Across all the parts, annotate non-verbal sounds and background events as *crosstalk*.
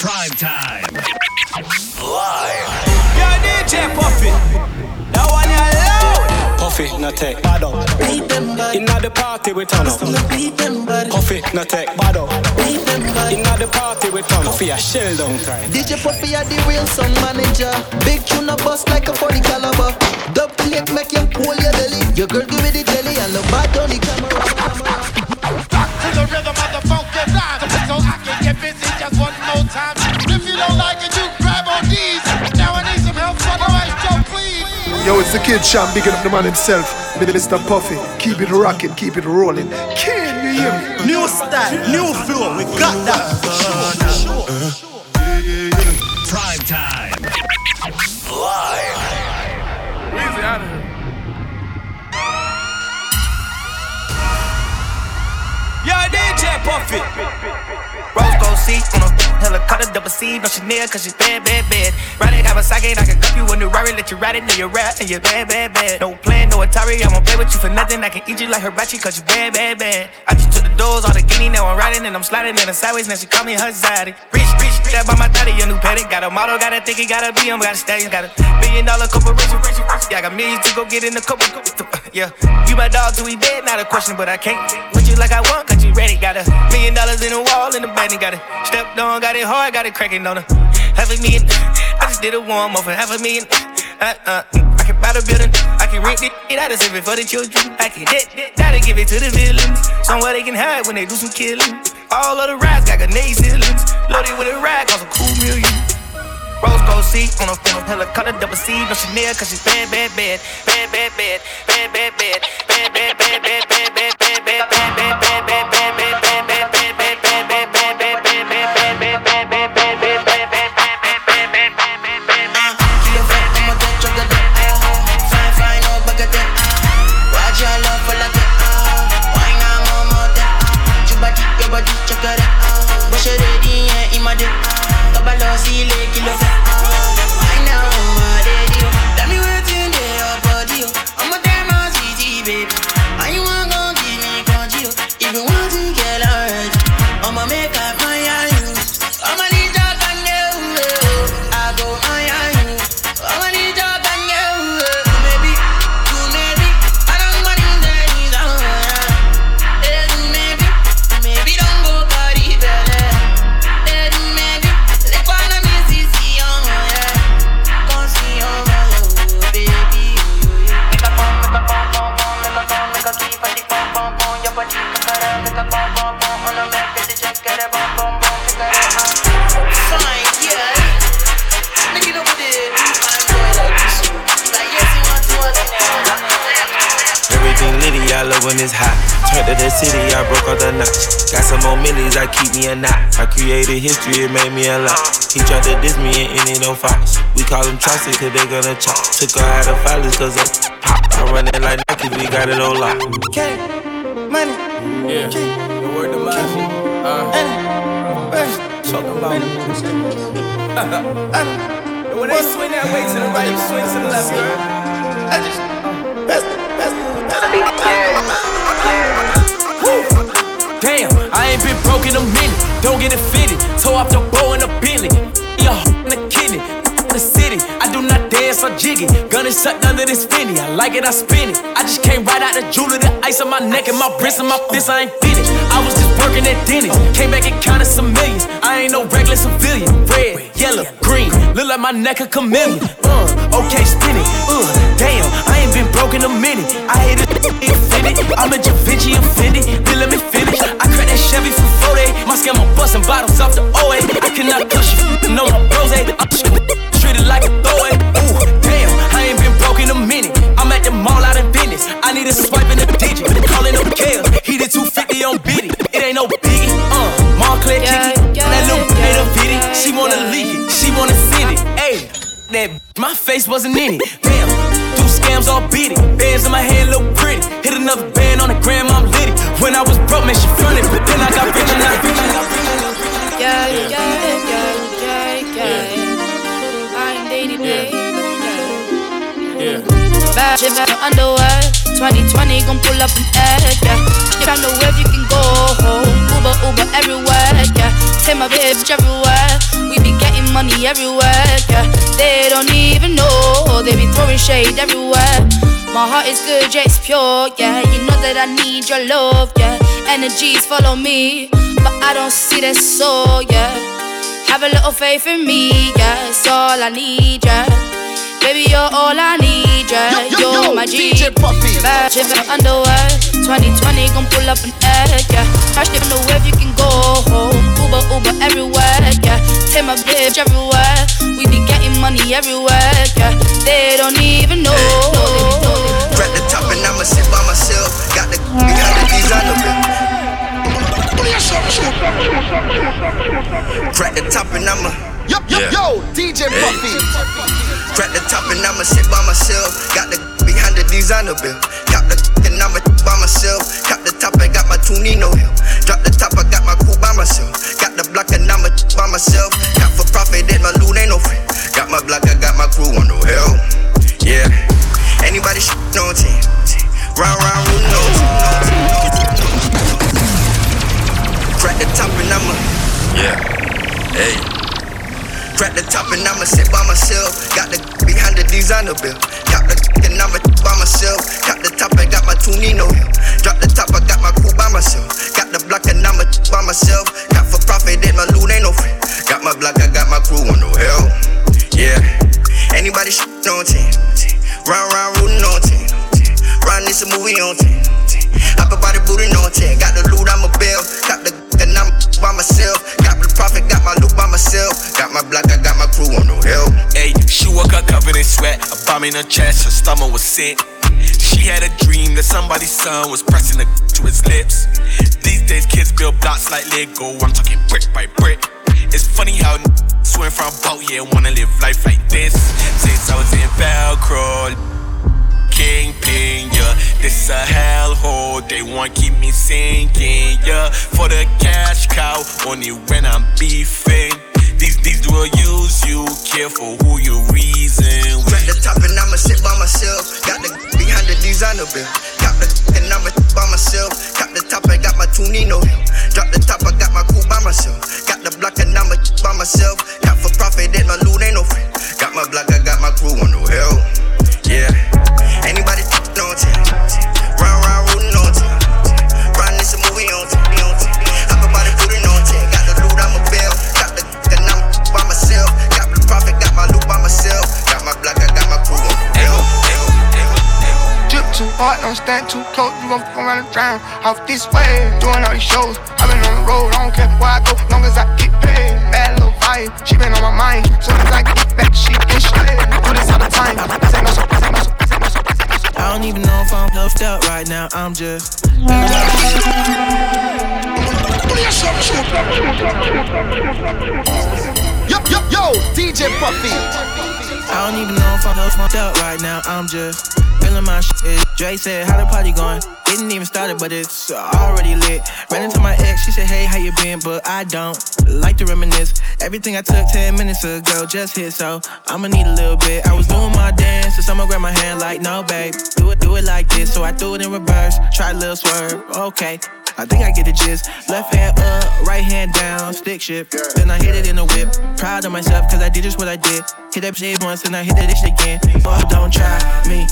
Prime time. Live. Yo, DJ Puffy. That one you loud. Puffy, no take bad up. Beat them bad, Inna the party we turn up. beat them bad, Puffy, no take bad up. beat them bad. Inna the party we turn up. Puffy a shell down time. DJ Puffy are the real song manager. Big tune a bust like a 40 caliber. Dub plate make you pull your belly. Your girl give me the jelly and the bad on the camera. camera. to the rhythm of the funky rhyme. So I can get busy just one more time. If you don't like it, you grab on these. Now I need some help, so the right Joe, please. Yo, it's the kid Sham, bigging up the man himself. Mr. Puffy, keep it rocking, keep it rolling. Can you hear me? New style, new flow. We got that. Sure, sure. Prime time. Live. Yo, DJ Puffy. Seat on a helicopter, double C, no Chanel, cause she's bad, bad, bad. Ride it, Kawasaki, I can cup you a new Rari, let you ride it, know you're rap, and you're bad, bad, bad. No plan, no Atari, I won't play with you for nothing, I can eat you like Hibachi, cause you bad, bad, bad. I just took the doors, all the guinea, now I'm riding, and I'm sliding in the sideways, now she call me her zaddy. Reach, reach, that by my daddy, a new petty, got a model, got a think he got a BM, got a stallion, got a billion dollar corporation, rich, rich, yeah, I got millions to go get in the couple, yeah. You my dog till we dead, not a question, but I can't with you like I want, cause you ready, got a million dollars in the wall, in the bed, and got it stepped on, got it hard, got it cracking on her. Half a million, I just did a warm up for half a million. Uh, uh, I can buy the building, I can rent it, I just save it for the children. I can hit, gotta give it to the villains. Somewhere they can hide when they do some killing. All of the rides got grenade ceilings. Loaded with a ride, cost a cool million. Rose gold seat on a phone, helicopter double C, no Chanel, cause she's bad, bad, bad, bad, bad, bad, bad, bad, bad, bad, bad, bad, bad, bad, they gonna chop. Took her out of filers, cause of pop. I run it like Nike, we got it all locked. Okay, money, Yeah. The word to mouth. Uh, talking about. *laughs* And when they swing that way to the right, you swing to the left, girl. I just, best, best, Damn, I ain't been broke in a minute. Don't get it fitted. Toe off the bow in a Bentley. Yo, jiggy. Gun is sucked under this finny. I like it, I spin it. I just came right out the jewelry, the ice on my neck and my wrist and my fist. I ain't finished. I was just working at Denny's. Came back and counted some millions. I ain't no regular civilian. Red, yellow, green. Look like my neck a chameleon. Uh, okay, spin it. Uh, damn, I ain't been broke in a minute. I hate it, offended. I'm a Da Vinci offended. Then let me finish. I cracked that Chevy for 40. My scam, I'm busting bottles off the OA. I cannot push you. No, no, rose. I'm treated like a throwaway. Ooh, I need a swipe in the digit. Calling no chaos. He did 250 on Biddy. It ain't no biggie. Uh, Montclair Yeah, Kiki. yeah, that little yeah, made a yeah, She wanna yeah. leak it. She wanna send it. Ayy, that my face wasn't in it. Damn, two scams all beat it. Bands in my hand look pretty. Hit another band on the gram, I'm litty. When I was broke, man, she fronted. But then I got rich and I rich and I rich and I Yeah, yeah, yeah, yeah, yeah. I'm dating day. Yeah. Bad shit, bad underwear. 2020 gon' pull up an egg, yeah. Found the wave, you can go home. Uber, Uber everywhere, yeah. Take my bitch everywhere. We be getting money everywhere, yeah. They don't even know, they be throwing shade everywhere. My heart is good, yeah, it's pure, yeah. You know that I need your love, yeah. Energies follow me, but I don't see that soul, yeah. Have a little faith in me, yeah. It's all I need, yeah. Baby, you're all I need, yeah. Yo, yo, my G. DJ Puffy. Bad shit for underwear. 2020 gon' pull up an egg, yeah. Crash it on the wave, you can go home. Uber, Uber everywhere, yeah. Take my bitch everywhere. We be getting money everywhere, yeah. They don't even know. Crack the top and I'ma sit by myself. Got the behind the designer bill. Crack the top and I'ma. Yo, yo, Yeah. yo, DJ Hey. Puffy. Crack the top and I'ma sit by myself. Got the *laughs* behind the designer bill. Got the *laughs* and I'ma by myself. Got the top, I got my Tunino hill. Drop the top, I got my coupe by myself. Got the block and I'ma by myself. Got for profit, that my loot ain't no free. Got my block, I got my crew on no hell. Yeah. Anybody *laughs* sh on 10. Round, round, rootin' on 10. Crack the top and I'ma. Yeah. Hey. Crack the top and I'ma sit by myself. Got the behind the designer bill. Got the and I'ma by myself. Got the top, I got my Tunino hill. Drop the top, I got my crew by myself. Got the block and I'ma by myself. Got for profit, that my loot ain't no free. Got my block, I got my crew on no hell. Yeah. Anybody sh on 10. Round, round, rootin' on 10. Riding this a movie on 10. Hop about the booty on 10. Got the loot, I'm a bill. Got the and I'm by myself. Got the profit, got my loot by myself. Got my block, I got my crew on no help. Hey, she woke up covered in sweat, a bomb in her chest, her stomach was sick. She had a dream that somebody's son was pressing the to his lips. These days, kids build blocks like Lego. I'm talking brick by brick. It's funny how swim from boat, yeah, wanna live life like this. Since I was in Velcro, Kingpin, yeah. This a hellhole, they want keep me sinking, yeah. For the cash cow, only when I'm beefing. These these will use you, careful who you reason with. the top and I'ma sit by myself. Got the behind the designer bill. Got the and I'ma by myself. Got the top, I got my Tunino hill. Drop the top, I got my coupe by myself. Got the block and I'ma by myself. Got for profit, that my loot ain't no free. Got my block, I got my crew on no hell. Yeah. Too hard, don't stand too close. You gon' fuck around and drown. Off this way, doing all these shows. i been on the road, I don't care where I go, long as I get paid. Bad little vibe, she been on my mind. Soon as I get back, she get straight. Do this all the time. Say no, so, say no, so, say no, so, say no, so. I don't even know if I'm left up right now. I'm just. Yo, yo, yo, DJ Puffy. I don't even know if I'm left up right now. I'm just feeling my shit. Dre said, How the party going? Didn't even started, but it's already lit. Ran into my ex, she said, Hey, how you been? But I don't like to reminisce. Everything I took 10 minutes ago just hit, so I'ma need a little bit. I was doing my dance, so someone grabbed my hand like, No, babe, do it, do it like this. So I threw it in reverse, try a little swerve. Okay. I think I get the gist. Left hand up, right hand down, stick shift. Then I hit it in the whip. Proud of myself, cause I did just what I did. Hit that shit once and I hit that shit again. Oh, don't try me.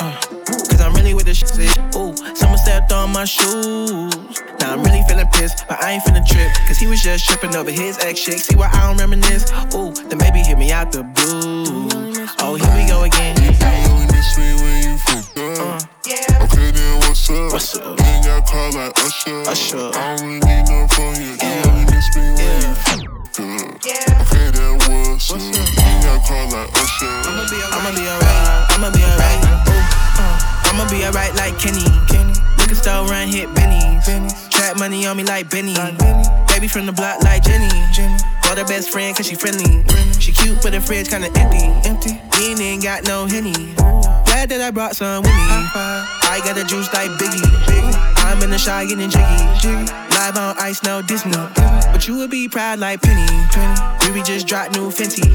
Uh, Cause I'm really with the shit. Ooh, someone stepped on my shoes. Now I'm really feeling pissed, but I ain't finna trip. Cause he was just tripping over his ex chick. See why I don't reminisce? Ooh, then maybe hit me out the blue. Oh, here we go again. Uh, Okay, then what's up? What's up? Ain't got call like Usher. Usher. I don't really need no from you. You only miss me when you fucked up. Okay, then what's up? You ain't got call like Usher. I'ma be alright. I'ma be alright. Ooh, uh, I'ma be alright like Kenny. Kenny. Liquor store run hit Benny's. Trap money on me like Benny. benny Baby from the block like Jenny. Jenny. Call her best friend cause she friendly. She cute but the fridge kinda empty. Empty. We ain't got no henny. Glad that I brought some with me. I got the juice like Biggie. I'm in the shy getting jiggy. Live on ice, no Disney. But you would be proud like Penny. Ruby just dropped new Fenty.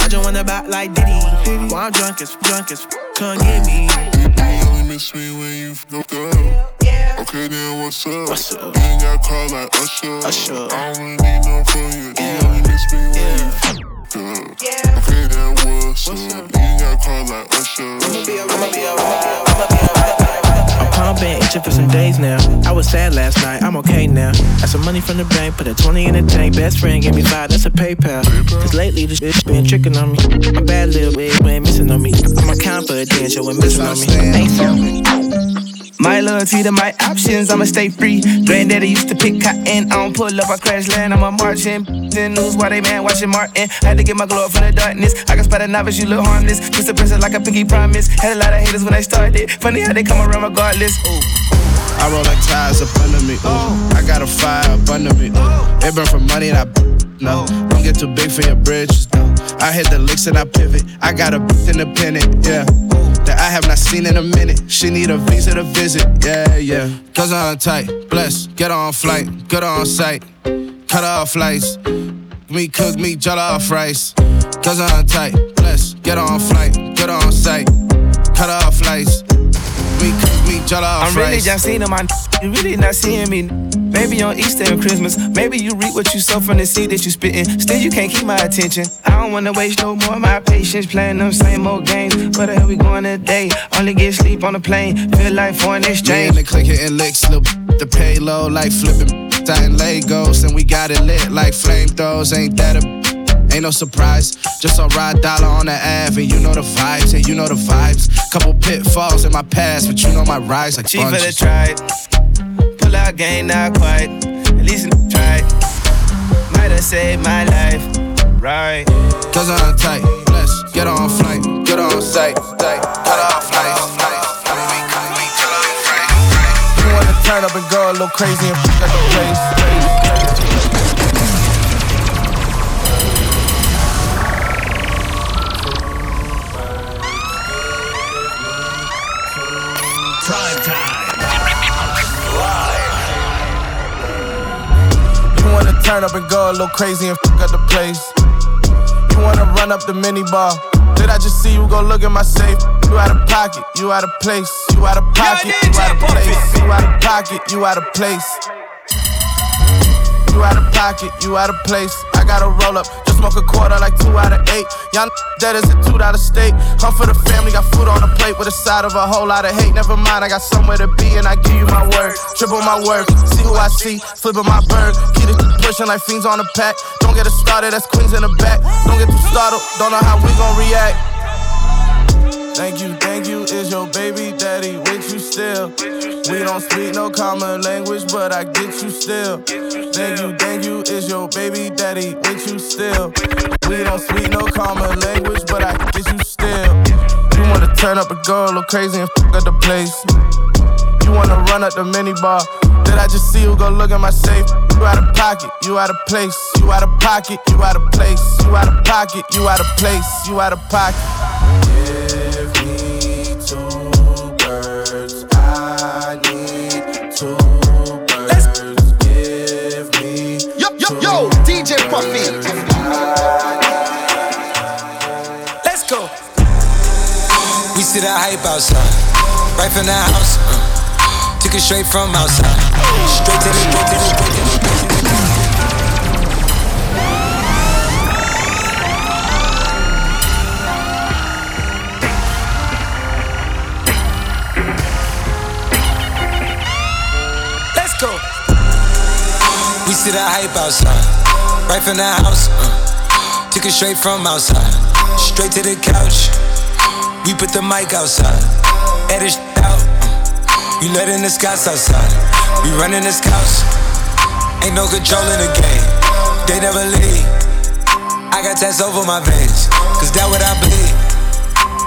I just wanna buy like Diddy. Well, I'm drunk as drunk as come get me. You only miss me when you fucked up. Okay, then what's up? What's up? You ain't got call like Usher. Usher. I don't really need no from you. You only miss me when you fucked up. Yeah. Okay, then what's, what's up? up? You got called like Usher. I'ma itching for some days now. I was sad last night, I'm okay now. Got some money from the bank, put a 20 in the tank. Best friend gave me five, that's a PayPal. Cause lately this bitch been tricking on me. My bad little bitch went missing on me. I'm a confidential and missing on me. Thanks, my loyalty to my options, I'ma stay free. Granddaddy used to pick cotton, I don't pull up, I crash land, I'm a marching. Then news why they man watching Martin. Had to get my glow up from the darkness. I can spot a novice, you look harmless. Twist the princess like a pinky promise. Had a lot of haters when I started. Funny how they come around regardless. Ooh. I roll like ties up under me. Ooh. I got a fire up under me. Ooh. It burn for money and I no. Don't get too big for your bridges. No. I hit the licks and I pivot. I got a bitch independent. Yeah that I have not seen in a minute. She need a visa to visit, yeah, yeah. Cause I'm tight, bless, get on flight, good on sight, cut off flights. Me cook me jollof rice. Cause I'm tight, bless, get on flight, good on sight, cut off flights. Me cook jollof I'm really just seeing my, you really not seeing me. Maybe on Easter and Christmas. Maybe you reap what you sow from the seed that you spittin'. Still, you can't keep my attention. I don't wanna waste no more of my patience playing them same old games. Where the hell we going today? Only get sleep on the plane. Feel like foreign exchange. Me and the click hitting licks, look the payload like flipping. Titan Legos, and we got it lit like flamethrowers. Ain't that a Ain't no surprise, just a ride dollar on the Ave, and you know the vibes, and you know the vibes. Couple pitfalls in my past, but you know my rise like Chief of the tribe pull out game, not quite. At least try. Might have saved my life, right? Cause I'm tight, bless, get on flight, get on sight, cut off flights. You wanna turn up and go a little crazy and fuck up the place. Turn up and go a little crazy and fuck up the place. You wanna run up the mini bar. Did I just see you go look at my safe? You out of pocket, you out of place. You out of pocket, you out of place. You out of pocket, you out of place. You out of pocket, you out of place. I gotta roll up, smoke a quarter like two out of eight. Y'all dead as a two dollar steak. Come for the family, got food on the plate with a side of a whole lot of hate. Never mind, I got somewhere to be and I give you my word. Triple my work, see who I see, flipping my bird. Keep it pushing like fiends on the pack. Don't get it started, that's queens in the back. Don't get too startled, don't know how we gon' react. Thank you, thank you, is your baby daddy with you still? We don't speak no common language, but I get you still. Thank you, thank you, is your baby daddy with you still? We don't speak no common language, but I get you still. You wanna turn up a little crazy and fuck up the place. You wanna run up the mini bar. Did I just see you go look at my safe? You out of pocket, you out of place. You out of pocket, you out of place. You out of pocket, you out of place. You out of pocket. The hype outside, right from the house. Uh, took it straight from outside, straight to the, straight to the, straight to the. We see the hype outside, right from the house. Uh, took it straight from outside, straight to the couch. We put the mic outside, edit out. You let in the scouts outside. We running the scouts. Ain't no control in the game. They never leave. I got tats over my veins, cause that what I bleed.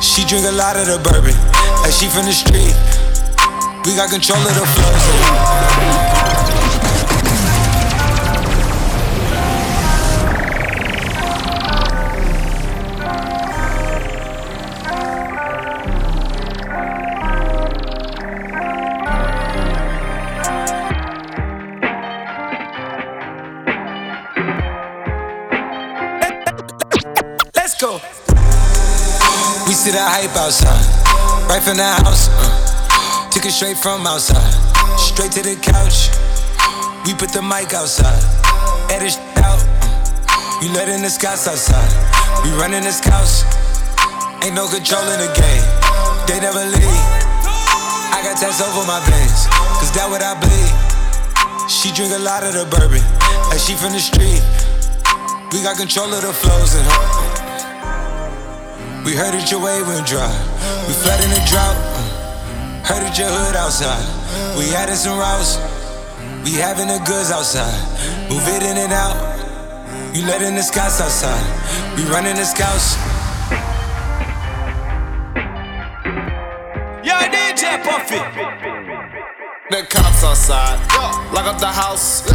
She drink a lot of the bourbon, like she from the street. We got control of the flows. Hype outside, right from the house. Uh, took it straight from outside, straight to the couch. We put the mic outside, edit out. Uh, you let in the scouts outside. We running this couch. Ain't no control in the game. They never leave. I got tats over my veins, cause that what I bleed. She drink a lot of the bourbon, like she from the street. We got control of the flows in her. We heard that your way went dry. We fled in the drought. Heard that your hood outside. We added some routes. We having the goods outside. Move it in and out. You letting the scouts outside. We running the scouts. Yo, DJ Puffy. The cops outside, lock up the house.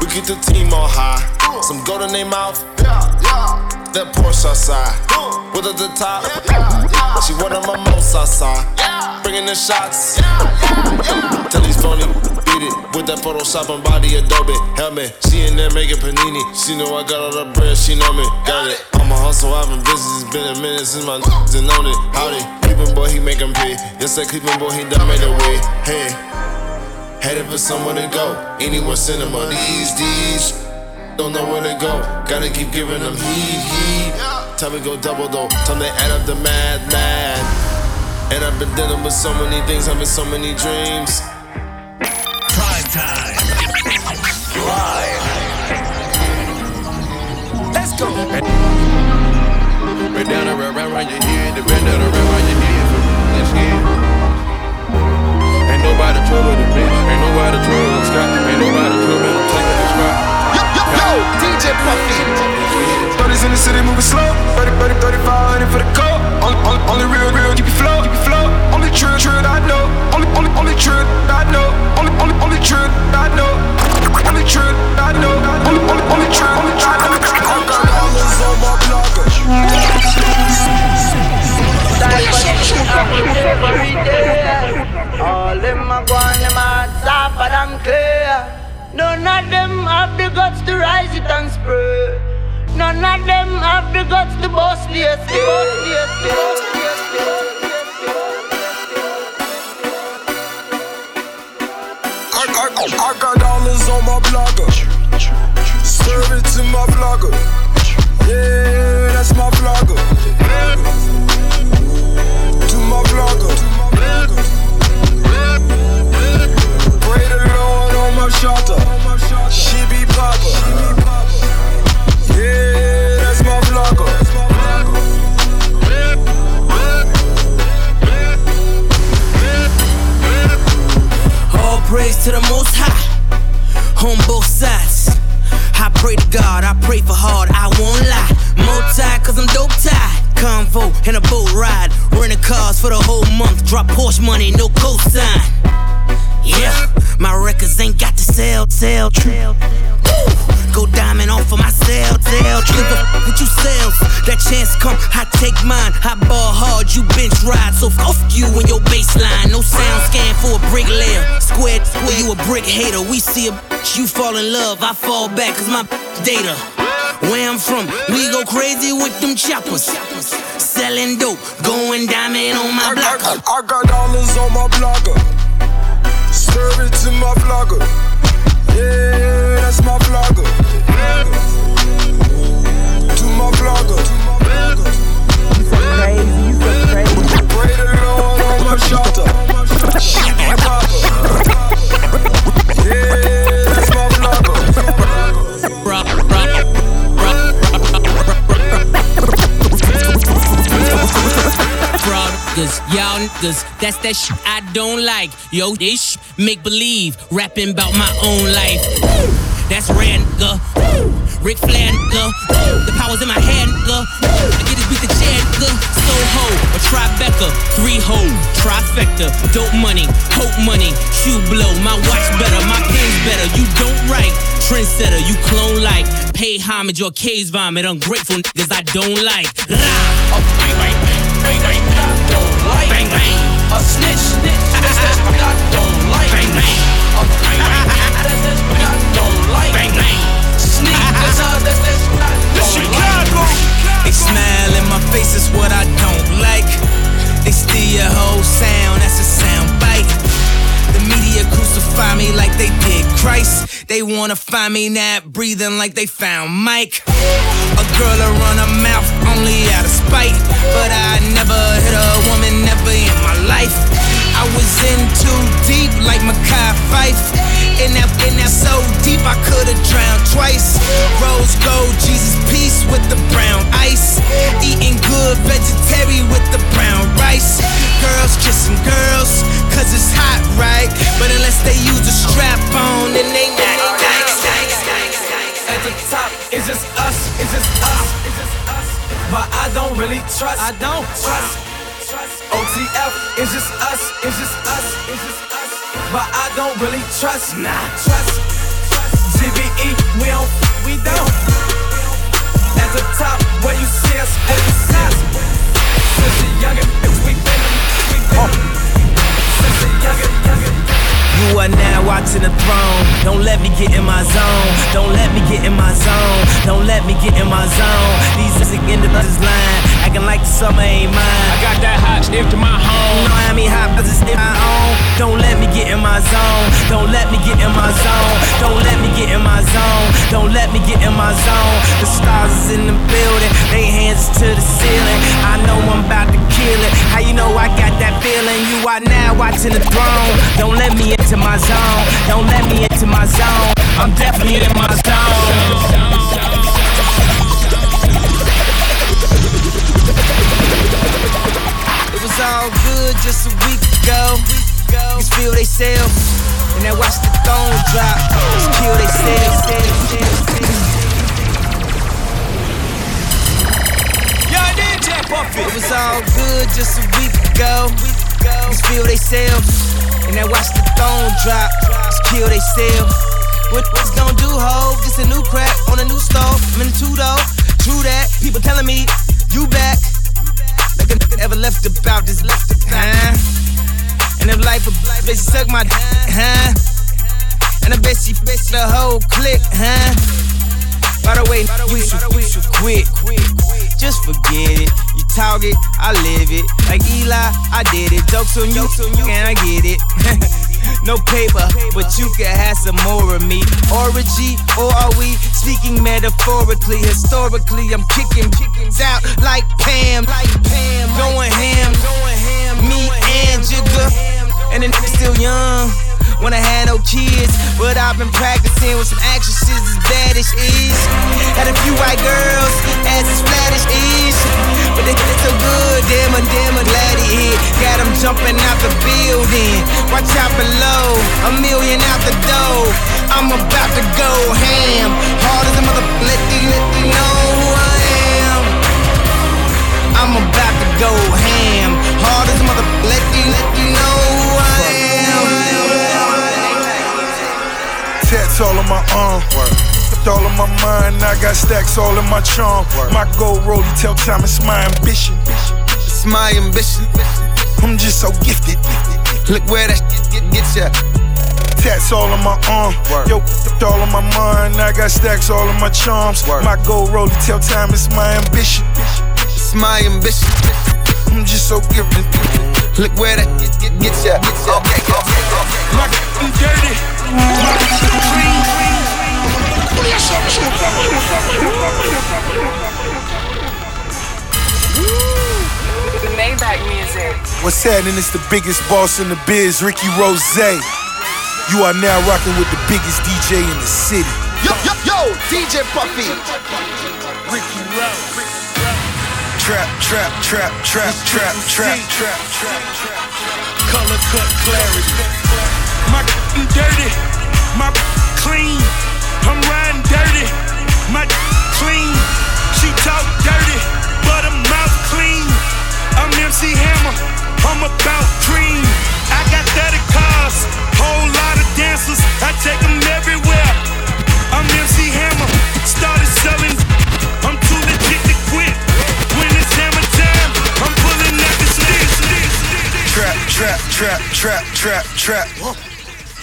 We keep the team on high. Some gold in their mouth. That Porsche outside, with at the top. She one of my most outside, bringing the shots. Tell these phony beat it with that Photoshop and body Adobe helmet. She in there making panini. She know I got all the bread. She know me, got it. I'm a hustle, I've been busy. It's been a minute since my and known it. Howdy, Cleveland boy, he make 'em pay. Yes, that Cleveland boy, he done made a way. Hey. Headed for somewhere to go. Anywhere cinema. These, these. Don't know where to go. Gotta keep giving them heat, heat. Time to go double though. Time to add up the mad, mad. And I've been dealing with so many things, having so many dreams. Prime time. Live. Let's go. Bend down and wrap around your head, the bend down and wrap around your head. Let's get Ain't nobody trouble the bitch, ain't nobody trouble the sky, ain't nobody DJ Puffy. 30s in the city moving slow. 30, 30, 3500 for the coat. Only, only, only real, real, keep it flow, keep it flow. Only true, true I know. Only, only, only true I know. Only, only, only true I know. Only true I know. Only, only, only true, only true I know. I got dollars on my blogger. All a go on them hearts sharper than clear. None of them have the guts to rise it and spray. None of them have the guts to bust the I, I, I got dollars on my blogger. Serve it to my vlogger. Yeah, that's my vlogger. To my vlogger. Pray to the most high. On both sides. I pray to God, I pray for hard, I won't lie. Tied, cause I'm dope tied. Convo and a boat ride. Renting cars for the whole month. Drop Porsche money, no cosign. Yeah, my records ain't got to sell, sell, trail. Go diamond off of my cell, cell. Give a with you sales. That chance come, I take mine. I ball hard, you bench ride. So off you and your baseline. No sound scan for a brick layer. Square, square, you a brick hater. We see a bitch, you fall in love. I fall back, cause my data. Where I'm from, we go crazy with them choppers. Selling dope, going diamond on my block. I, I got dollars on my blogger. Serve it to my vlogger. Yeah, that's my vlogger. To my vlogger. You crazy, you crazy. On my. Yeah, that's my vlogger. Y'all niggas, that's that shit I don't like. Yo, this make believe, rapping about my own life. That's rare, nigga. Woo! Ric Flair. The power's in my hand. I get this beat the chair. Soho, a Tribeca, three ho, trifecta, dope money, hope money, shoe blow, my watch better, my pen's better. You don't write, trendsetter, you clone like, pay homage or case vomit, ungrateful niggas I don't like. Rah! Oh, I don't like. Wanna find me not breathing like they found Mike. A girl to run her mouth only out of spite. But I never hit a woman, never in my life. I was in too deep, like Mekhi Phifer. In that, in that so deep, I could've drowned twice. Rose gold, Jesus peace with the brown ice. Eating good vegetarian with the brown rice. Girls kissing girls, cause it's hot, right? But unless they use a strap on, then they not. At the top, it's just us, it's just us, it's just us. But I don't really trust, I don't trust. OTF, it's just us, it's just us, it's just us. But I don't really trust, nah, trust. GBE, we don't, we don't. At the top, where you see us, at the top. Since the youngin', we been, we been. Since the youngin', youngin'. You are now watching the throne. Don't let me get in my zone. Don't let me get in my zone. Don't let me get in my zone. These music individuals lying, acting like the summer ain't mine. I got that hot stick to my home. You know how me hot business in my own. Don't let me get in my zone. Don't let me get in my zone. Don't let me get in my zone. Don't let me get in my zone. The stars is in the building. They hands to the ceiling. I know I'm about to kill it. How you know I got that feeling? You are now watching the throne. Don't let me into my zone. Don't let me into my zone. I'm definitely in my zone. Good just a week ago. Niggas feel they sell, and then watch the throne drop. Just kill they self. It was all good just a week ago. Niggas feel they self, and then watch the throne drop. Just kill they sell. What, what's gonna do, ho? Just a new crack on a new stove. I'm in the two though. True that. People telling me you back. Nigga ever left about this left huh? And if life a bitch suck my huh? And I bet she bet the whole clique, huh? By the way, you should, you should quit. Just forget it. You talk it, I live it. Like Eli, I did it. Jokes on you, and I get it. *laughs* no paper, but you can have some more of me. Orgy, or are we speaking metaphorically? Historically, I'm kicking out like Pam, like Pam, going ham. Me and Jigga, and the nigga still young. When I had no kids, but I've been practicing with some actresses as bad as is. Had a few white girls, as as flat as is. But they get so good, damn, I'm damn, I'm hit. Got them jumping out the building. Watch out below, a million out the door. I'm about to go ham. Hard as a mother, let you, let you know who I am. I'm about to go ham. Hard as a mother, let you, let you know Tats all on my uh, arm. Worked all on my mind, I got stacks all in my charm. My gold rollie tell time it's my ambition. It's my ambition. I'm just so gifted. Look where that get, gets ya. Tats all on my uh, arm. Yo, all on my mind, I got stacks all in my charms. My gold rollie tell time it's my ambition. It's my ambition. I'm just so gifted. Look where that get, get, gets ya. Okay, okay, okay. My I'm dirty. My clean. Maybach music. What's happening? It's the biggest boss in the biz, Ricky Rose. You are now rocking with the biggest DJ in the city. Yo, yo, yo, DJ Puffy. Ricky Rose. Trap, trap, trap, trap, trap, trap, trap, trap, trap. Color cut clarity. My dirty, my clean. I'm riding dirty, my clean. She talk dirty, but her mouth clean. I'm MC Hammer, I'm about cream. I got 30 cars, whole lot of dancers. I take them everywhere. I'm MC Hammer, started selling. I'm too legit to quit. When it's hammer time, I'm pulling out the. Trap, trap, trap, trap, trap, trap. Trap,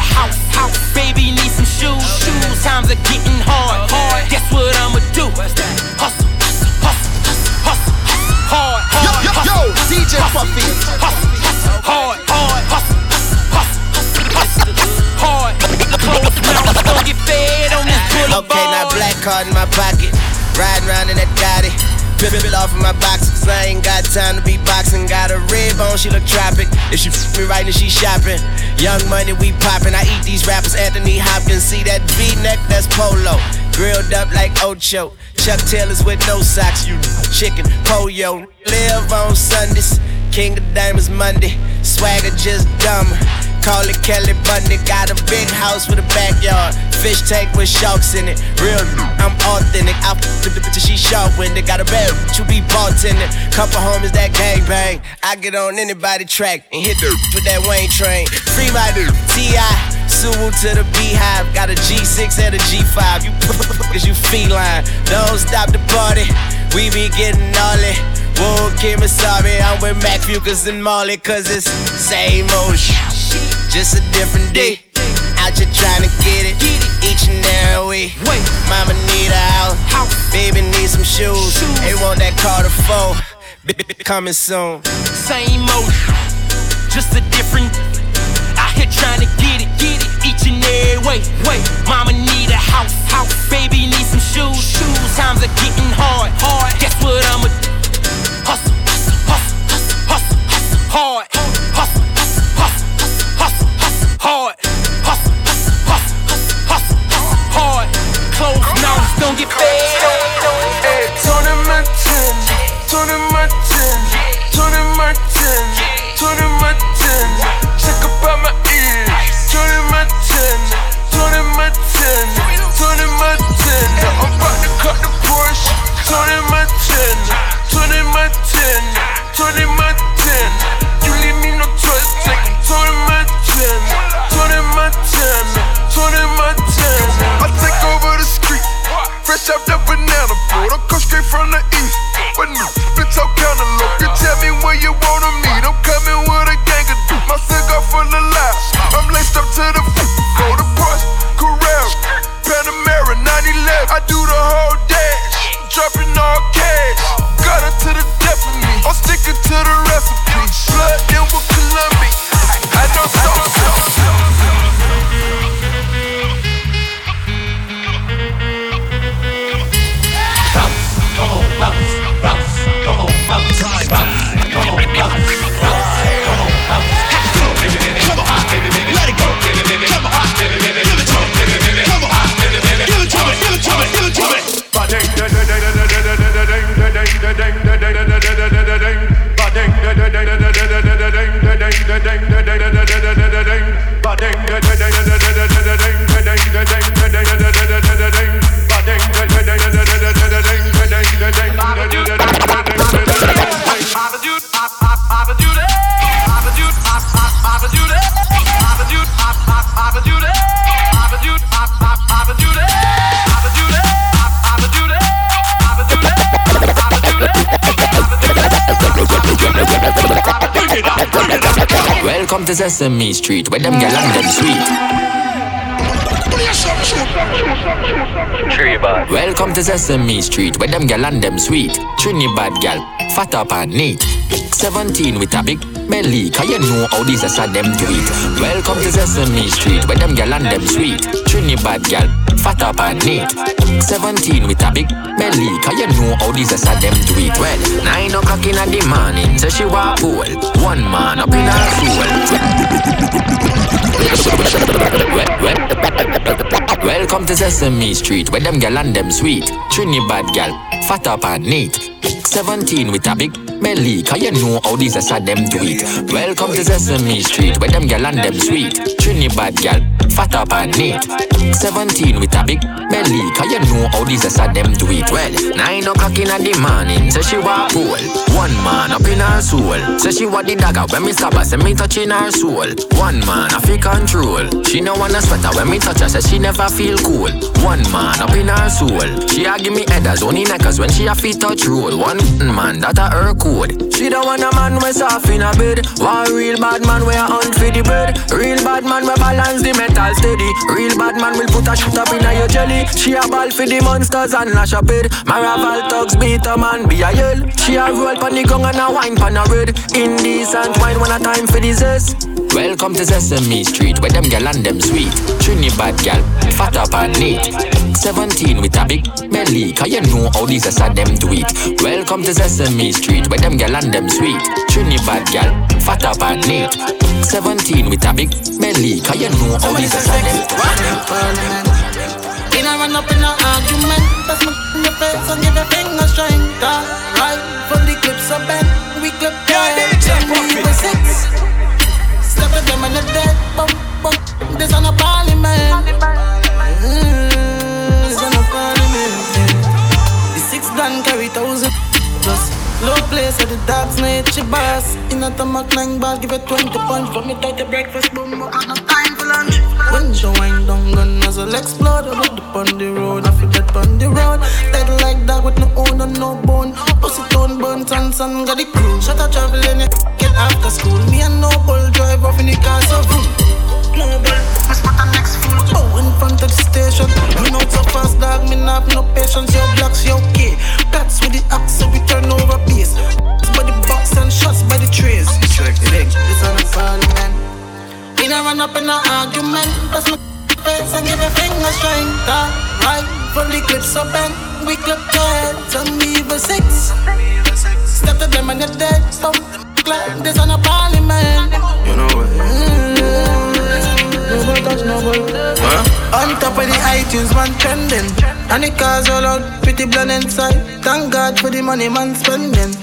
the house. house. Baby need some shoes. Shoes times are getting hard. Hard. Guess what I'ma do? Hustle. Hard, hard, yo, yo, yo, DJ Puffy. Hard, hard, hustle, hustle, hard. Close. Okay, now black card in my pocket, riding around in that Dottie. Pip it off of my box, cause I ain't got time to be boxing. Got a red bone, she look tropic. If she f me right, then she shopping. Young money, we poppin'. I eat these rappers, Anthony Hopkins. See that V neck, that's polo. Grilled up like Ocho. Chuck Taylors with no socks, you chicken, pollo. Live on Sundays, King of Diamonds Monday. Swagger just dumber. Call it Kelly Bundy. Got a big house with a backyard. Fish tank with sharks in it. Real, I'm authentic. I f the bitch, she sharp with it. Got a bad to be bartending. Couple homies that gang bang. I get on anybody track and hit the with that Wayne train. Free my T.I. Suwu to the beehive. Got a G6 and a G5. You *laughs* cause you feline. Don't stop the party. We be getting all it. Whoa, Kim sorry. I'm with Mac Fucus and Molly, cause it's same old shit. Just a different day. Out here trying to get it. Each and every week. Wait. Mama need a house. Baby need some shoes. They want that car to fold. Coming soon. Same old, just a different. Out here trying to get it, get it each and every way. Wait, mama need a house, house. Baby need some shoes, shoes. Times are getting hard, hard. Guess what I'ma? Hustle, hustle, hustle, hustle, hustle, hustle, hard. Closed mouths don't get fed on. Hey, Tony Martin, Tony Martin, Tony Sesame Street, where them gal and them sweet. Welcome to Sesame Street, where them gal and them sweet. Trinidad gal, fat up and neat. 17 with a big belly, cause you know how these are them do it. Welcome to Sesame Street, where them gal and them sweet. Trinidad gal, fat up and neat. 17 with a big belly, cause you know how these are them do it. Well, 9 o'clock in the morning, so she walk pool. One man up in her soul. Welcome to Sesame Street, where them gal and them sweet. Trinidad gal, fat up and neat. 17 with a big belly, cause you know how these are them do it. Welcome to Sesame Street, where them gal and them sweet. Trinidad gal, fat up and neat. 17 with a big belly, cause you know how these are them do it. Well, 9 o'clock in the morning, say she walk pool. One man up in her soul. Say she want the dagger when me stab her, say me touching her soul. One man I feel control. She no wanna sweater when me touch her, say she never feel cool. One man up in her soul. She a give me headers, only neckers when she a feet touch roll. One man that a her code. She don't want a man we soft in a bed. One real bad man we a hunt for the bread. Real bad man we balance the metal steady. Real bad man will put a shit up in your jelly. She a ball for the monsters and lash up it. Maraval thugs beat a man be a yell. She a roll on the gong and a wine pan a red. Indecent wine when a time for this Welcome to Sesame Street, where them gal and them sweet. Trinidad gal, fat up and neat. 17 with a big belly, cause you know how these are them do it. Welcome to Sesame Street, where them gal and them sweet. Trinidad gal, fat up and neat. 17 with a big belly, cause you know how these are them do it. In a run up in a argument, that's my in the face and give a finger strength. Right, for the clips of bend, we clip yeah, yeah, yeah, six. Step at them in the dead, bump, bump. This on a parliament. Mm, this on a parliament. The six gun carry thousand plus. Low place at the dark snake, she boss. In a stomach nine bars, give it 20 punch. Got me tight to breakfast, boom, boom, got no time for lunch. When the wind down, gun muzzle explode. I look up on the road, I feel dead on the road. Dead like that with no owner, no bone. Pussy tone, burn, and sun, got the crew. Shut up, traveling, get after school. Me and no bull drive off in the car, so boom. Bull, my spot the next fool. Oh, in front of the station. You know so fast, dog, me not no patience. Your blocks, your okay. That's with the axe, so we turn over base. By the box and shots by the trays. This on the parliament. Not run up in an argument. That's my face and give a finger strength. Right, for the clips up and we clip heads and leave a six. Step to them and they're dead. Stop. This on a parliament. You know what? Nobody touch nobody. On top of the iTunes, man, trending. And the cars all out, pretty blonde inside. Thank God for the money, man, spending.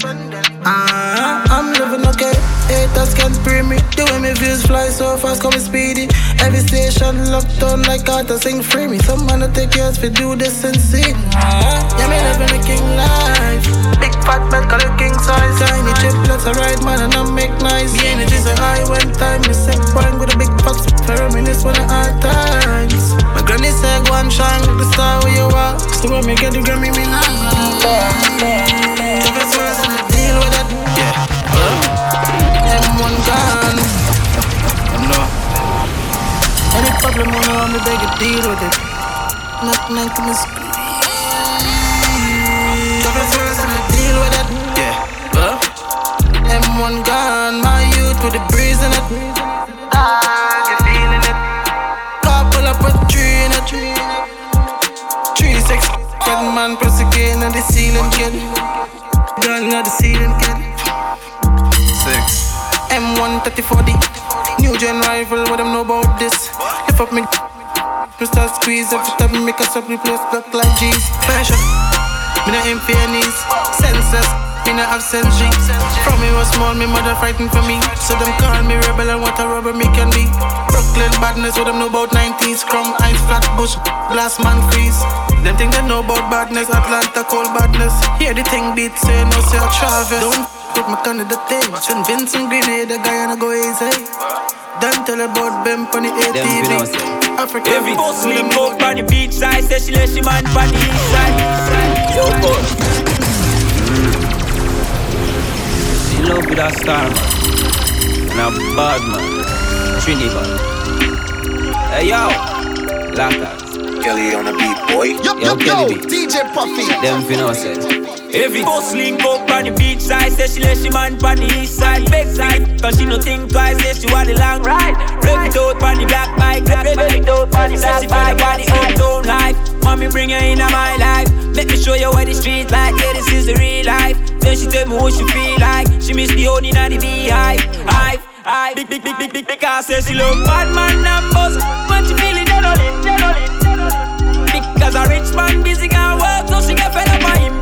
Ah, I'm living okay. Haters can't spray me. The way my views fly so fast, coming speedy. Every station locked down like I thought to sing free me. Some man take years for do this and see. Ah, yeah, me living a king life. Big fat bed, call it king size. Tiny triplets, I ride man and I make nice. The energy's so high when time is set. Point with a big box. For reminisce when the hard times. My granny said, go and shine like the star where you are. So when me get the Grammy, me now. If it's worse, Any problem, you know, me beg you deal with it. Knock, knock, me scream. If it's worse, then deal with it. Yeah. M1 gone, my youth with the breeze in it. Ah, you feeling it? Car pull up with three in it. Three six, get man press again on the ceiling kid. Gun on the ceiling kid. Six. M1 3040, new gen rifle. What them know about this? Lift up me. We start squeeze every time we make us up, replace look like G's. Fashion, me not in pennies, senses. Me not have sense. From me was small, me mother frightened for me. So them call me rebel and what a rubber me can be. Brooklyn badness, what them know about 90s. Chrome, ice, Flatbush, blast man freeze. Them think they know about badness, Atlanta cold badness. Hear the thing beat, say no, say I Travis. Don't put my Canada thing. Send Vincent Grenade, the guy and I go easy. Don't tell about Ben on the ATV. African Every boss link up on the beach side, say she let she man on the east side. Yo, boy. She love with a star man, and a bad man, Trinidad. Hey yo, Lackers. Kelly on the beat, boy. Yo, yo, Kelly B. DJ Puffy. Them finna say. Every boss link up on the beach side, say she let she man on the east side, big side. Cause she no think twice, say she want the long ride. Rev it out on the black bike, rev it out on the black bike. Say she feel the own life. Mommy bring her into my life. Let me show you what the street like. Yeah, this is the real life. Then she tell me what she feel like. She miss the honey in the beehive. Hive, hive. Big, big, big, big, big, because say she love bad man numbers. boss. When she feel it, dead on it, dead on it, dead on it. Because a rich man busy can work, so she get fed up on him.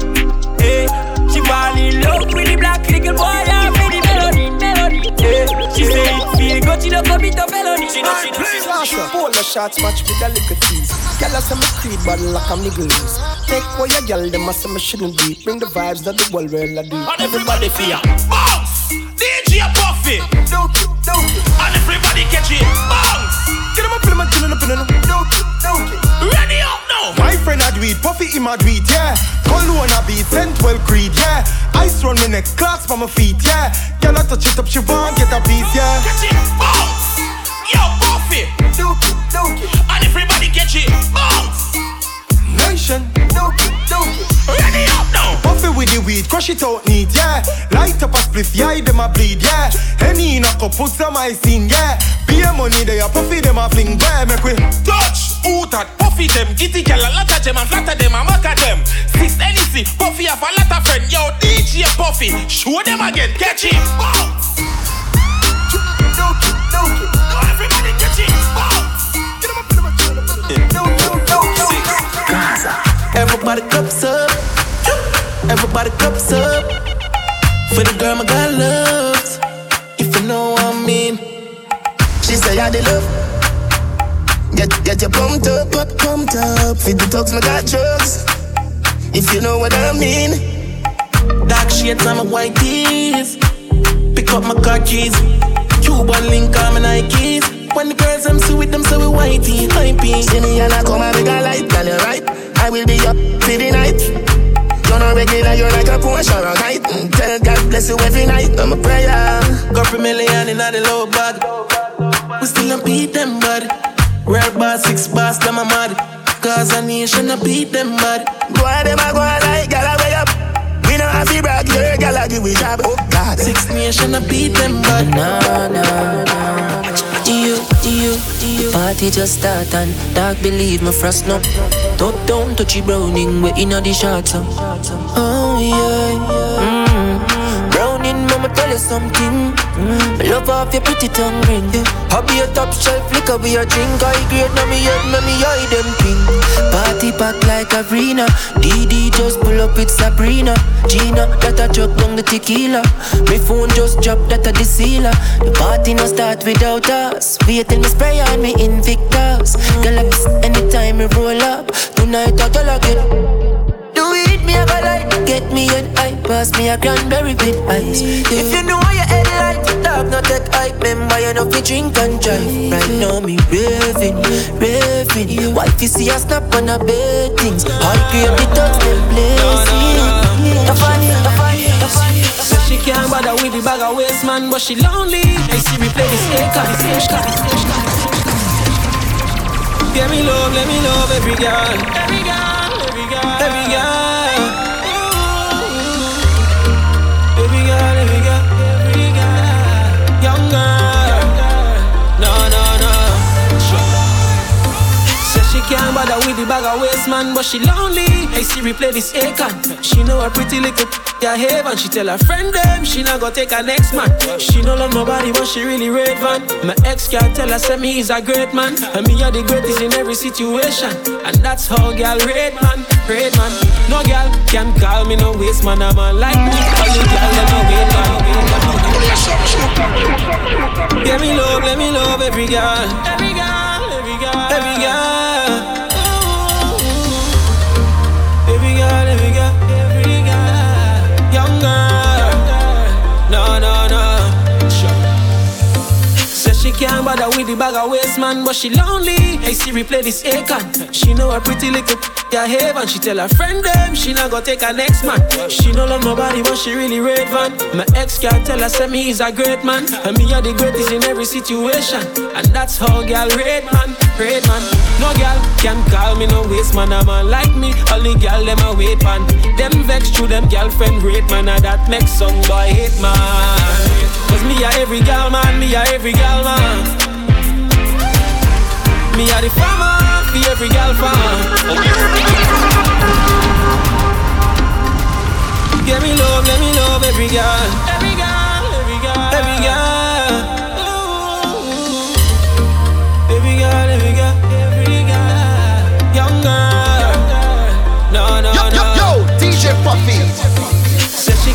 Hey, she fall in love with the black little boy and with the melody, melody. Hey, she say it feel good, she don't commit a felony. She know, she know, she know. Flash Pull the shots match with a little tease. Girl, I say me street bad like I'm niggles. Take for your girl, them I say me shouldn't be. Bring the vibes that the world will do. And everybody fear. Bounce! DJ Puffy! Don't you, don't you. And everybody catch it. Bounce! Get him up in my chillin' up in the Don't you, don't you. Ready up now! My friend a do it, Puffy him do it, yeah. Cologne a beat, sent well creed, yeah. Ice run me neck, clocks for my feet, yeah. Girl I touch it up, she want get a piece, yeah. Catch it! Bounce! Yo, Puffy! Don't you, don't you. And everybody catch it. Bounce! Nation, Don't you, don't you. Ready up now! Puffy with the weed, crush it out neat, yeah. Light up a spliff, yeah, them a bleed, yeah. Henny in a cup, put some ice in, yeah. Beer money, they a puffy, them a fling, where make we touch. Who that puffy them, gitty gal a lot of them and flatter them and mock at them. Six NEC, puffy have a lot of friend. Yo, DJ Puffy, show them again, catch him. Bounce. Everybody catch him. Bounce. Everybody cups up. Everybody cups up. For the girl my God loves. If you know what I mean. She say I the love. Get get you pumped up, up, pumped up. Feed the dogs, my got drugs. If you know what I mean. Dark shades on my white tees. Pick up my car keys. Cuban link on my Nikes. When the girls them see with them, so we whitey, hypey. See me and I come and make a light, girl, you're right. I will be up for the night. You're not regular, you're like a Porsche or a kite. Mm, tell God bless you every night. I'm a prayer. Go for million in the low bag. We still don't beat them, bud. Rare bar, six bars, them a mad. Cause a nation a beat them, bud. Boy, them a go like, gal, way up. We know have to brag, your gal, I give we job. Oh, God. Six nation a beat them, bud. Nah, nah, nah. Do you, do you, do you? Party just start and dark believe my frost no. Top down, touchy browning, we inna the shots. Oh yeah, mm. Browning, mama tell you something. Mm. Love off your pretty tongue ring. I be a top shelf liquor, be a drink. I grade, now me head, now me eye them king. Party pack like arena. DD just pull up with Sabrina. Gina, that a chuck down the tequila. My phone just drop that a the. The party no start without us. Wait till me spray on me Invictus. Girl, anytime me roll up. Tonight I girl again. Me a go like Get me an eye, pass me a cranberry with ice. Yeah. If you know your head like dog, not take hype Remember you know fi drink and drive. Right now me raving, raving. Wife you see a snap on a bed things? High grade the thugs them blazing The funny, the funny, the Said she can't bother with the bag of waste man But she lonely. I see me play this acre, this acre Give me love, let me love every girl. Every girl, every girl Every girl can't bother with the bag of waste man But she lonely. I see replay this acon She know a pretty little yeah, haven She tell her friend them She not gonna take her next man. She no love nobody but she really red van My ex can't tell her say me is a great man. And me are the greatest in every situation. And that's how girl red man Red man. No girl can call me no waste man. I'm a like me Only girl let me wait man. Give me love, let me love every girl Every girl, every girl Every girl can't bother with the bag of waste man, but she lonely. I see replay this acon. She know a pretty little yeah haven. She tell her friend them she not gonna take her next man. She no love nobody, but she really red van. My ex can't tell her say me is a great man, and me are the greatest in every situation. And that's how girl red man, red man. No girl can call me no waste man. A man like me, only girl them a wait man. Them vex through them girlfriend rate man, and that makes some boy hate man. Cause me a every girl man, me a every girl man. Me a the farmer for every girl fan. Give me love, let me love every girl.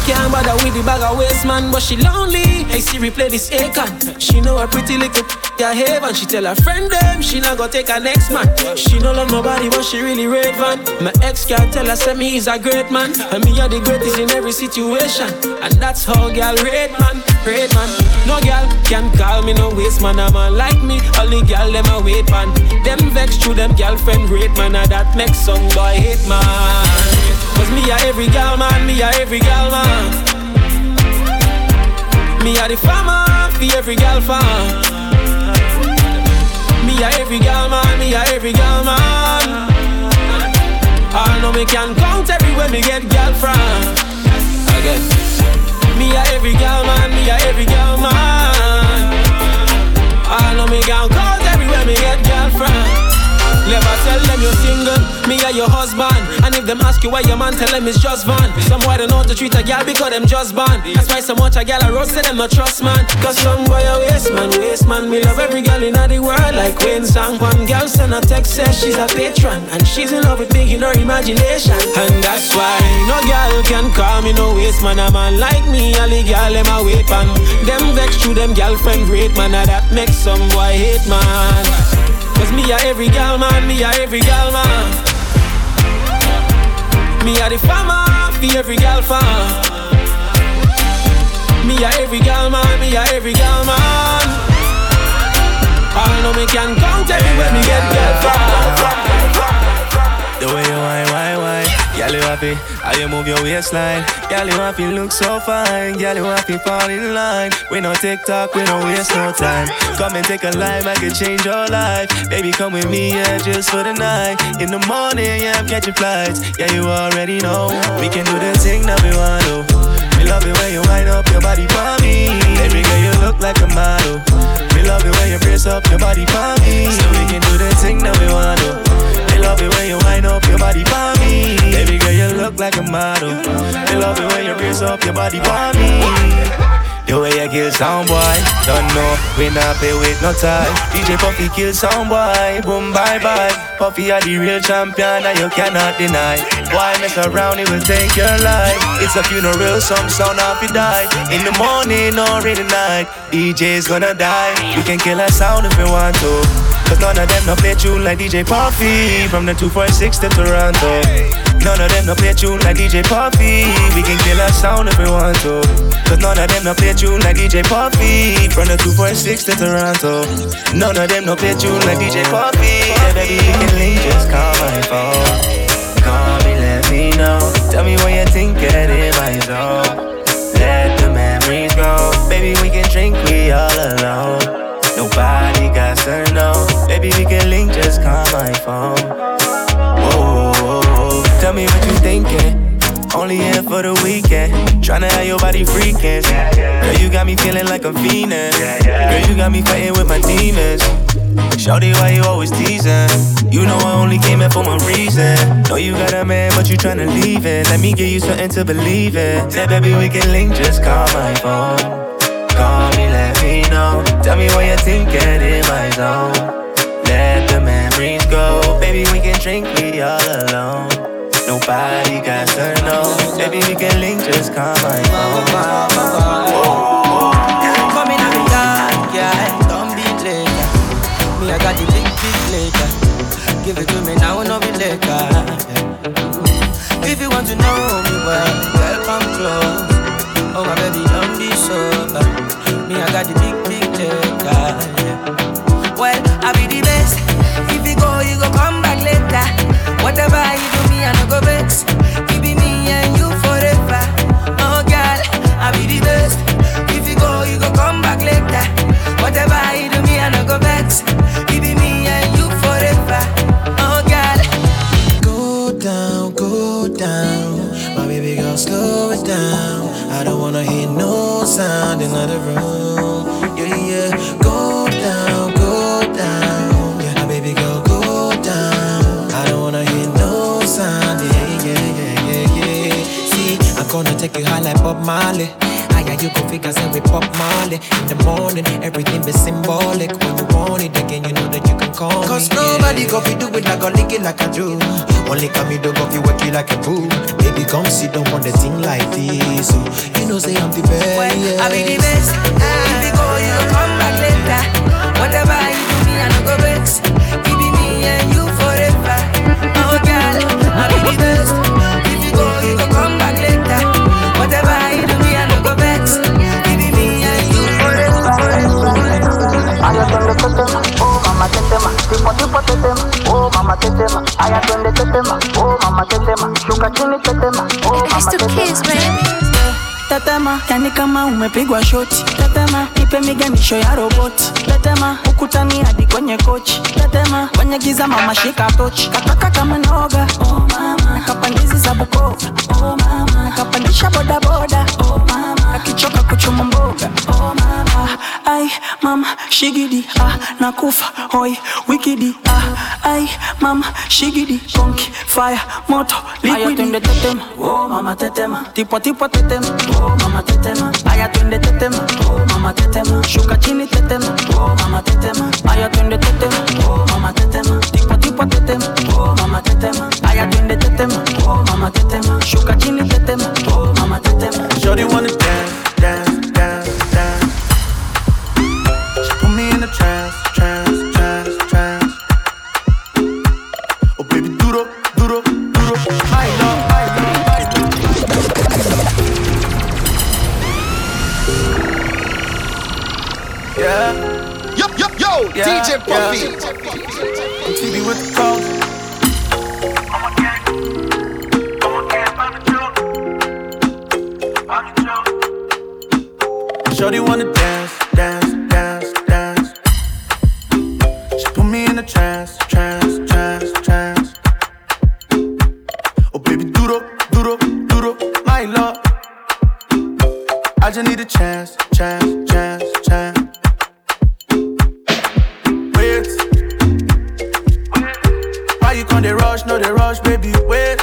Can't bother with the bag of waste man, but she lonely. I see replay this acon. She know a pretty little yeah haven. She tell her friend them she not gonna take her next man. She no love nobody, but she really red van. My ex can't tell her say me is a great man, and me are the greatest in every situation. And that's how girl red man, red man. No girl can call me no waste man. A man like me, only girl them a wait man. Them vex through them girlfriend rate man, and that makes some boy hate man. Cause me a every girl man, me a every girl man. Me a the farmer for every girl fan. Me a every girl man, me a every girl man. I know me can count everywhere me get girl from. Again. Me a every girl man, me a every girl man. I know me girl cause everywhere me get girlfriend. Never tell them you're single, me or your husband. And if them ask you why your man, tell them it's just fun. Some boy don't know how to treat a gal because them just born. That's why so much a gal roast say them a trust man. Cause some boy a waste man, waste man. Me love every girl in the world like Wayne Song. One girl send a text says she's a patron. And she's in love with me in her imagination. And that's why no girl can call me no waste man. A man like me, all the girl them a wait man. Them vex through them girlfriend great man. And that makes some boy hate man. Cause me a every gal man, me a every gal man. Me a the farmer for every gal fan. Me a every gal man, me a every gal man. I know me can count everywhere me get gal from. The way you whine, whine, whine. Girl, you happy? How you move your waistline? Girl, you happy? Look so fine. Girl, you happy? Fall in line. We no TikTok, we no waste no time. Come and take a life, I can change your life. Baby, come with me, yeah, just for the night. In the morning, yeah, I'm catching flights. Yeah, you already know. We can do the thing that we want to. We love it when you wind up your body for me. Baby girl, you look like a model. We love it when you brace up your body for me. So we can do the thing that we want to love it when you wind up your body for me. Baby girl, you look like a model. They love it when you raise up your body for me. The way you kill sound boy, don't know, we not pay with no tie. DJ Puffy kill sound boy, boom bye bye. Puffy are the real champion and you cannot deny. Why mess around, it will take your life. It's a funeral, some sound off you die. In the morning or in the night, DJ's gonna die. We can kill a sound if we want to. Cause none of them no play tune like DJ Puffy. From the 246 to Toronto. None of them no play tune like DJ Puffy. We can kill a sound if we want to. Cause none of them no play tune like DJ Puffy. From the 246 to Toronto. None of them no play tune like DJ Puffy. Yeah baby we can link just call my phone. Call me let me know. Tell me what you think get in my zone Let the memories grow. Baby we can drink we all alone. Nobody got to know. Baby, we can link, just call my phone. Whoa, whoa, whoa. Tell me what you thinking. Only here for the weekend. Tryna have your body freaking. Girl, you got me feeling like I'm fiending. Girl, you got me fighting with my demons. Shawty, why you always teasing? You know I only came here for one reason. Know you got a man, but you tryna leave it. Let me give you something to believe in. Say, baby, we can link, just call my phone. Call me, let me know. Tell me what you think, get in my zone. Memories go. Baby, we can drink, we all alone. Nobody got to know. Baby, we can link, just call my phone. Come in on me dark, yeah. Don't be late. Me, I got the big, big later. Give it to me now, no be later. If you want to know me well, welcome close. Oh my baby, don't be sober. Me, I got the big, big checker. Well, I be the best. Go, you go come back later. Whatever you do, me I no go vex. It be me and you forever. Oh girl, I be the best. If you go, you go come back later. Whatever you do, me I no go vex. I'm gonna take you high like Bob Marley. Higher you go figure say we Pop Marley. In the morning, everything be symbolic. When you want it again, you know that you can call Cause me. nobody yeah. go fi do it like a lick it like a Jew. Only come me do go fi work it like a boo. Baby, come sit down on the thing like this. So you know, say I'm the best. well, yeah. I be the best. If you go, you go come back later. Whatever you do, me I no go vex. It be me and you tetema, oh mama tetema. haya twende tetema, oh mama tetema, shuka chini tetema, oh mama tetema. Tetema, yani kama umepigwa shoti. Tetema, nipe nipe miganisho ya roboti. tetema ukutani hadi kwenye kochi. Tetema kwenye giza mama shika tochi. Kataka kama noga. Oh mama. Nakapandizi za bukova oh mama. Nakapandisha bodaboda. Oh mama akichoka kuchuma mboga. Oh mama. Ai mama. Shigidi. Ah nakufa. Hoi. Wikidi. Ah ai mama. Shigidi. Konki. Fire. Moto. Liquidi. twende tetema. Oh mama tetema. Tipo tipo tetema. Oh mama tetema. Aya twende tetema. Oh mama tetema. Shuka chini tetema. Oh mama tetema. Aya twende tetema. Oh mama tetema. Tipo tipo tetema. Oh mama tetema. Aya twende tetema. Oh mama tetema. Shuka chini tetema Shorty wanna dance, dance, dance, dance. She put me in a trance, trance, trance, trance. Oh baby, duro, duro, duro. My love, my love, my love. Yeah. Yo, yo, yo, Yeah, DJ Puffy. yeah. TV with the call. Shorty wanna dance, dance, dance, dance. She put me in a trance, trance, trance, trance. Oh baby, duro, duro, duro, my love. I just need a chance, chance, chance, chance. Wait. Why you can't they rush? No, they rush, baby. Wait.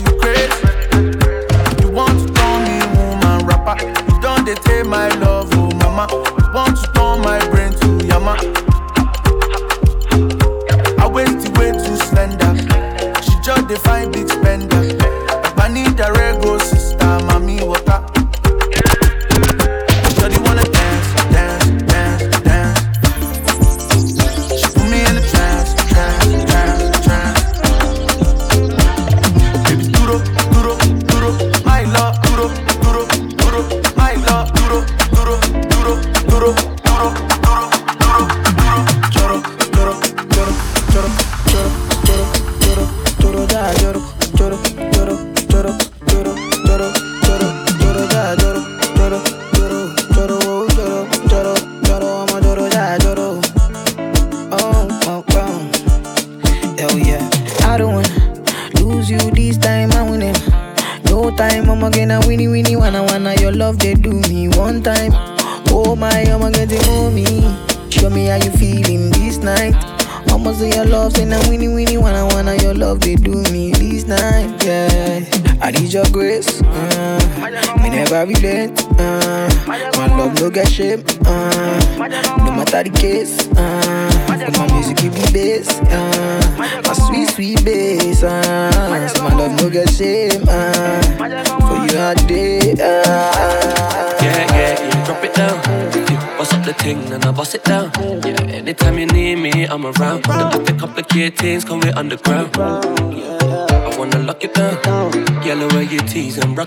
Me you crazy. You want to call me woman rapper. You don't take my love, oh mama. You want to turn my brain to yama. I waist the way too slender. She just define big spender.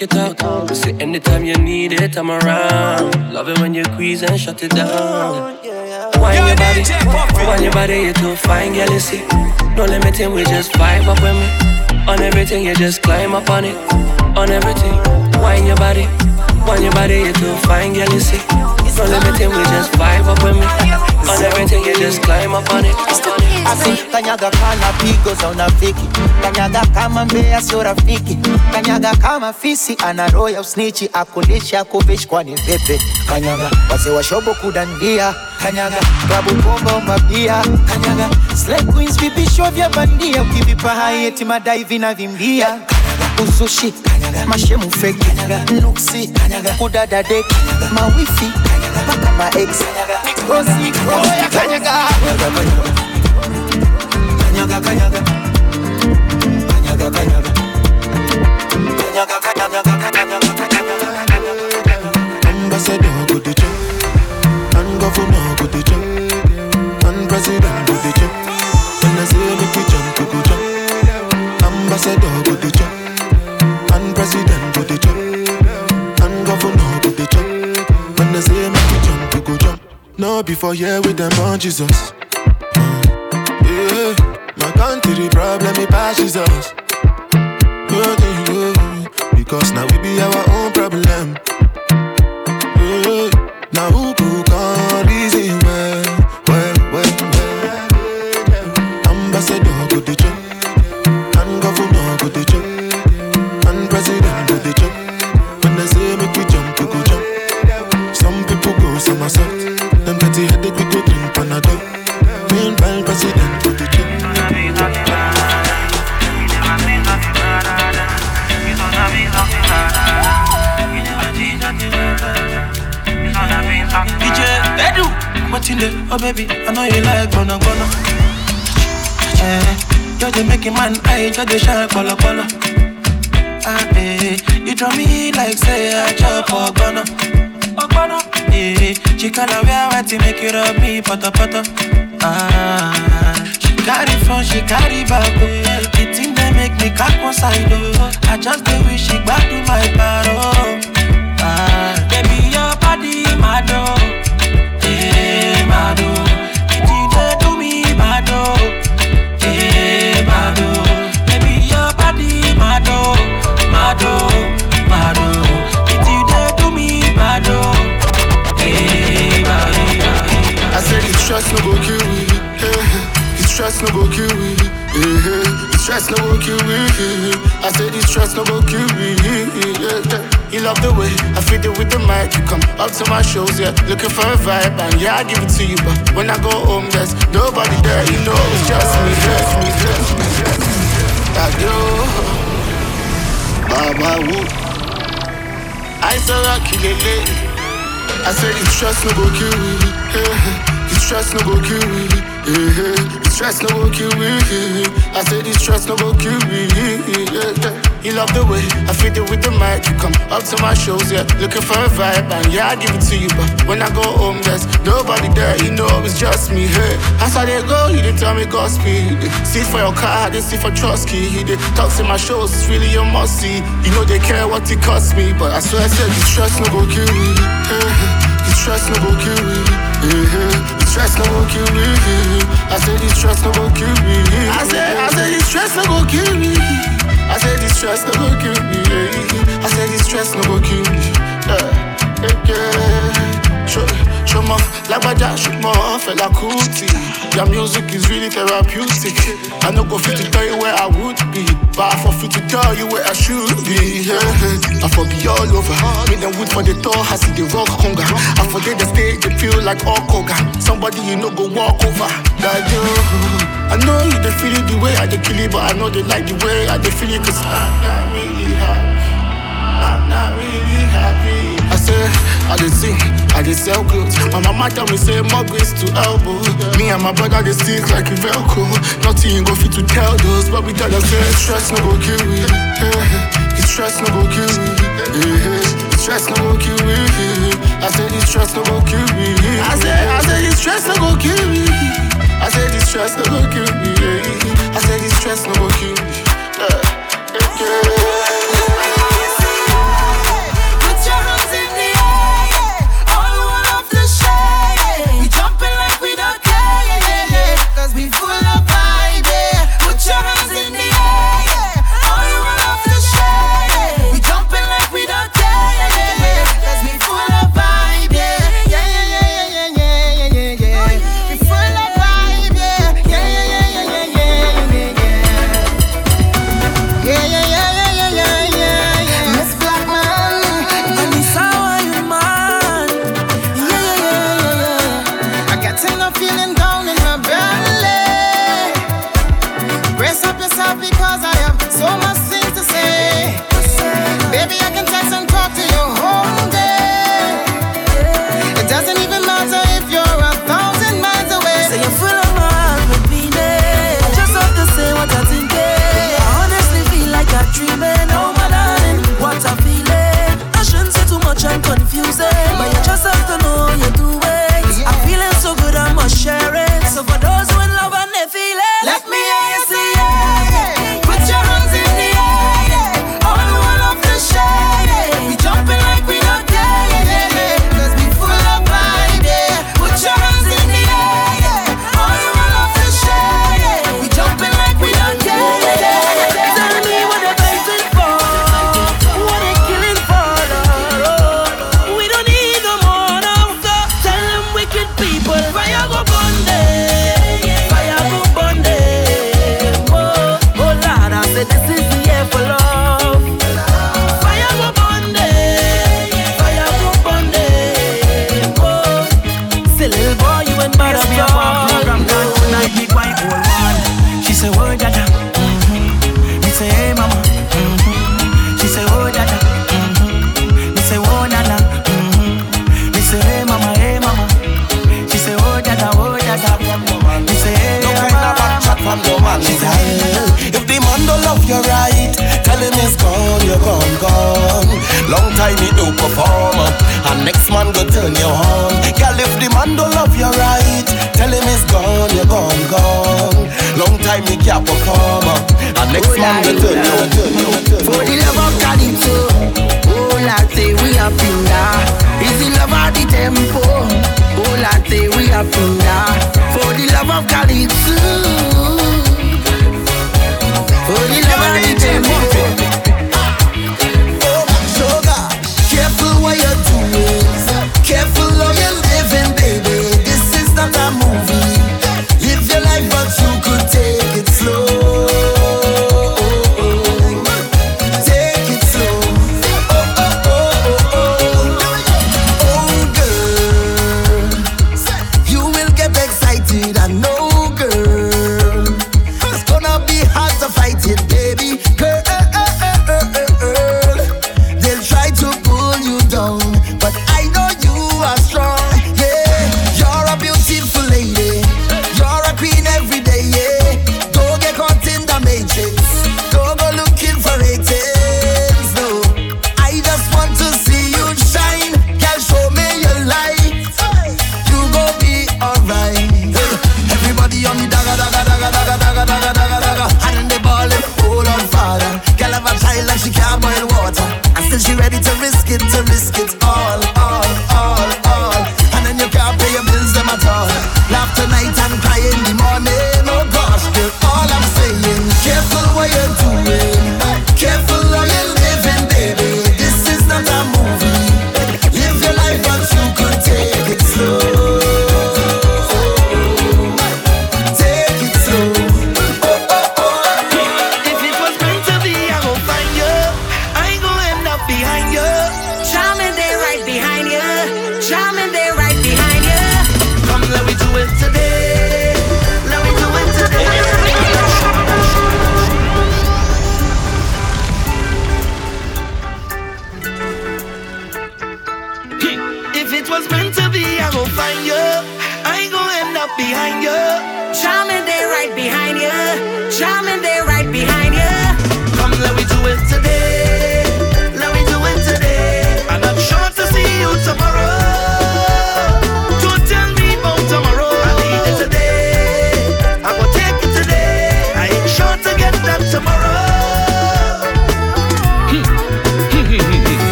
Rock it out. Say anytime you need it, I'm around. Love it when you squeeze and shut it down. Wine your body, wine your body, you're too fine, girl, you see. No limiting, we just vibe up with me. On everything, you just climb up on it. On everything, wine your body, wine your body, you're too fine, girl, you see. No limiting, we just vibe up with me. On everything, you just climb up on it. Kanyaga kana pigo za unafiki, kanyaga kama mbea sio rafiki, kanyaga kama fisi ana roho ya usnichi, akulisha kuvishi kwani pepe, kanyaga wase wa shobo kudandia, kanyaga klabu bomba mabia, kanyaga slay queens vipisho vya bandia, ukivipa hai madai vinavimbia, usushi, kanyaga mashemu feki nuksi kudada deki mawifi mpaka maex osi oya kanyaga kanyaga kanyaga kanyaga kanyaga Ambassador go the job, and governor go the job, and president go the job. When I say make we jump, we go jump. Ambassador go the job. no be for here with them on Jesus. Yeah, my country the problem it pass Jesus. Because now we be our own problem. Oh baby, I know you like bono bono. Eh, you're the making man eye, you're the shine color color. Ah eh, you draw me like say I chop ogbono, ogbono. Eh, she call her wear white to make it up me poto poto. Ah, she carry front, she carry back. Oh. The thing they make me cock one side. Oh. I just the wish she back to my paro. Ah, baby your body mad oh, stress no go kill me. eh. The stress no go kill me. eh. Stress no go kill me. I said the stress no go kill me. yeah, yeah. You love the way I fit it with the mic. You come up to my shows, yeah, looking for a vibe, and yeah, I give it to you. But when I go home, there's nobody there. You know it's just me, just me, just me, just me. Adio, Baba Woo. I saw Rocky Lele. I said the stress no go kill me. The stress no go kill me. Mm-hmm. The stress no go kill me. I say the stress no go kill me. yeah, yeah. You love the way I fit it with the mic. You come up to my shows, yeah, looking for a vibe, and yeah, I give it to you. But when I go home, there's nobody there. You know it's just me. Hey, as I dey go, you didn't tell me Godspeed. Seat for your car, they see for trust key. He did talks in my shows, it's really a must see. You know they care what it cost me, but I swear I said the stress no go kill me. Hey, the stress no go kill me. Yeah, stress no go kill me. I said the stress no go kill me. I said, I said the stress no go kill me. I said the stress no go kill me. I said the stress no go kill me. Yeah, yeah, lagbaja, show my Fela Kuti. Your music is really therapeutic. I no go fit to tell you where I would be, but I for fit to tell you where I should be. Yeah. I for be all over. Make them wood for the door, I see the rock hunger. I forget the stage, they feel like all Koga. Somebody you know go walk over. I know you they feel it the way I they kill it, but I know they like the way I they feel it, cause I'm not really happy. I'm not really happy. I say, I did sing, I did sell clothes. My mama tell me say more grace to elbow. Me and my brother they stick like a velcro. Nothing go fit to tell those, but we tell them say stress no go kill me. Yeah. The eh, stress no go kill me. Yeah. The eh, stress no go kill me. I say the stress no go kill me. I say, I say the stress no go kill me. I say the stress no go kill me. Eh, I say the stress no go kill me. Yeah. Yeah.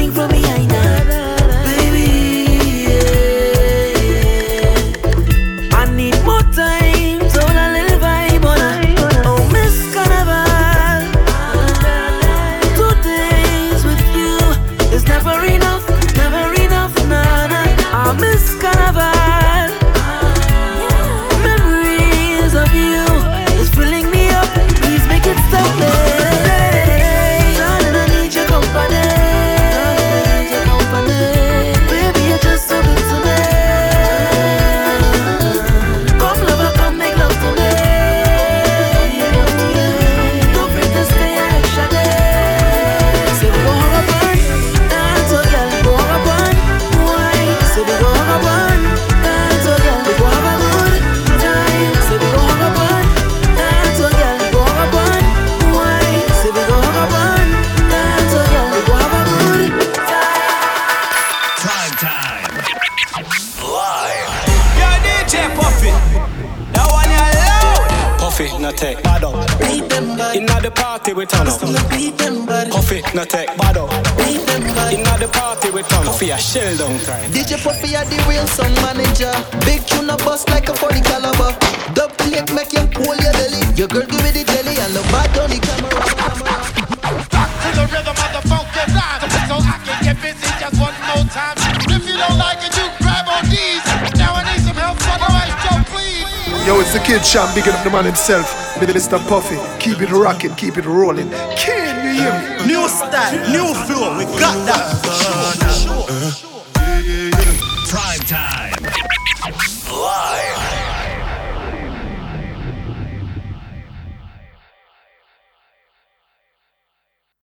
something from the man himself, Middle Mr. Puffy. Keep it rocking, keep it rolling. Can you hear me? New style, new flow, we got that. Sure, sure.